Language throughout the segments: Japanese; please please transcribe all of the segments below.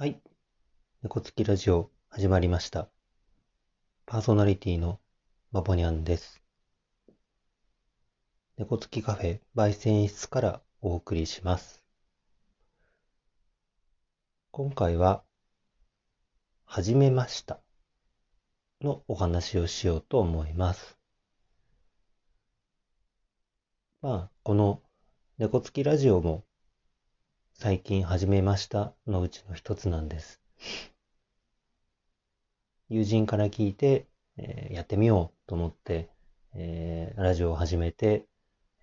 はい猫つきラジオ始まりました。パーソナリティのまぼにゃんです。猫つきカフェ焙煎室からお送りします。今回は、はじめましたのお話をしようと思います。まあ、この猫つきラジオも最近始めましたのうちの一つなんです。友人から聞いて、えーやってみようと思って、えーラジオを始めて、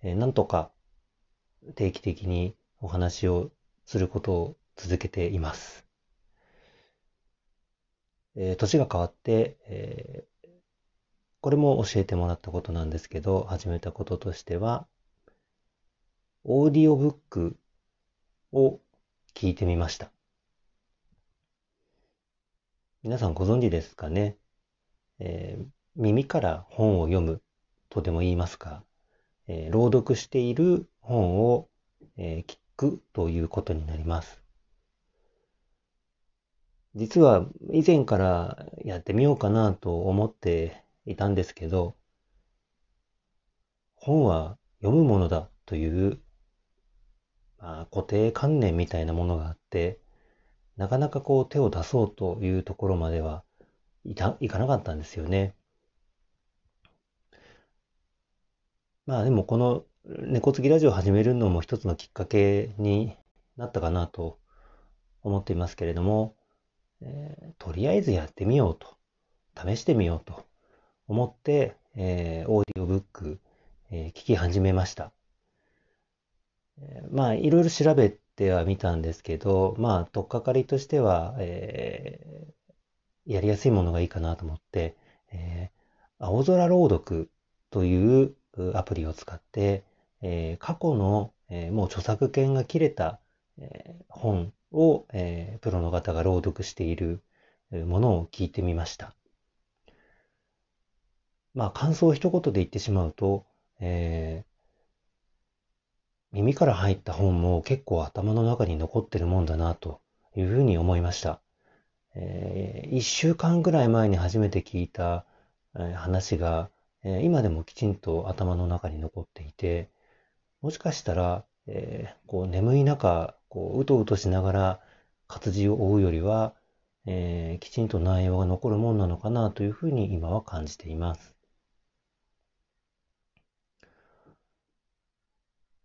えーなんとか定期的にお話をすることを続けています。えー年が変わって、えーこれも教えてもらったことなんですけど、始めたこととしては、オーディオブックを聞いてみました。皆さんご存知ですかね、えー耳から本を読むとでも言いますか、えー朗読している本を、えー聞くということになります。実は以前からやってみようかなと思っていたんですけど、本は読むものだという、まあ、固定観念みたいなものがあって、なかなかこう手を出そうというところまではいた、いかなかったんですよね。まあでもこの猫好きラジオを始めるのも一つのきっかけになったかなと思っていますけれども、えーとりあえずやってみようと、試してみようと思って、えーオーディオブック、えー聞き始めました。えまあいろいろ調べてはみたんですけど、まあ取っかかりとしては、えーやりやすいものがいいかなと思って、えー青空朗読というアプリを使って、えー過去の、えーもう著作権が切れた、えー本を、えプロの方が朗読しているものを聞いてみました。まあ感想を一言で言ってしまうと、えー耳から入った本も結構頭の中に残ってるもんだなというふうに思いました。えー一週間ぐらい前に初めて聞いた、えー話が、えー今でもきちんと頭の中に残っていて、もしかしたら、えーこう眠い中、こううとうとしながら活字を追うよりは、えーきちんと内容が残るもんなのかなというふうに今は感じています。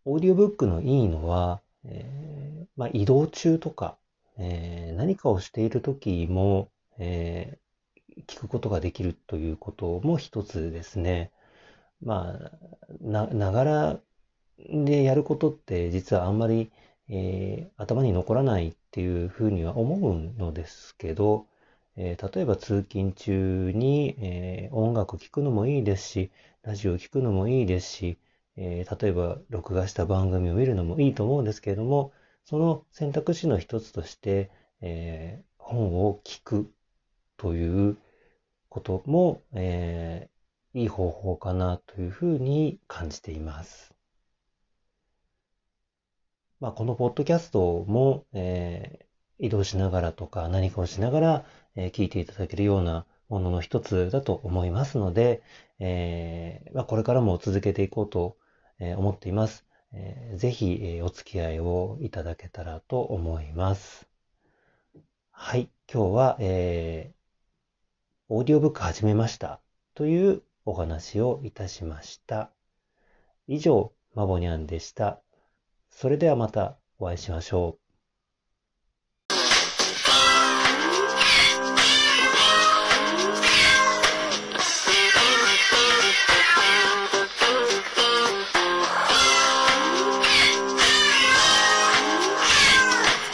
オーディオブックのいいのは、えーまあ、移動中とか、えー何かをしている時も、えー聞くことができるということも一つですね。まあ、な、ながらでやることって実はあんまり、えー頭に残らないっていうふうには思うのですけど、えー例えば通勤中に、えー音楽聴くのもいいですし、ラジオ聴くのもいいですし、えー例えば録画した番組を見るのもいいと思うんですけれども、その選択肢の一つとして、えー本を聞くということも、えーいい方法かなというふうに感じています。まあ、このポッドキャストも、えー移動しながらとか何かをしながら、えー聞いていただけるようなものの一つだと思いますので、えーまあ、これからも続けていこうと、え思っています。えーぜひ、えお付き合いをいただけたらと思います。はい。今日は、えーオーディオブック始めましたというお話をいたしました。以上、まぼにゃんでした。それではまたお会いしましょう。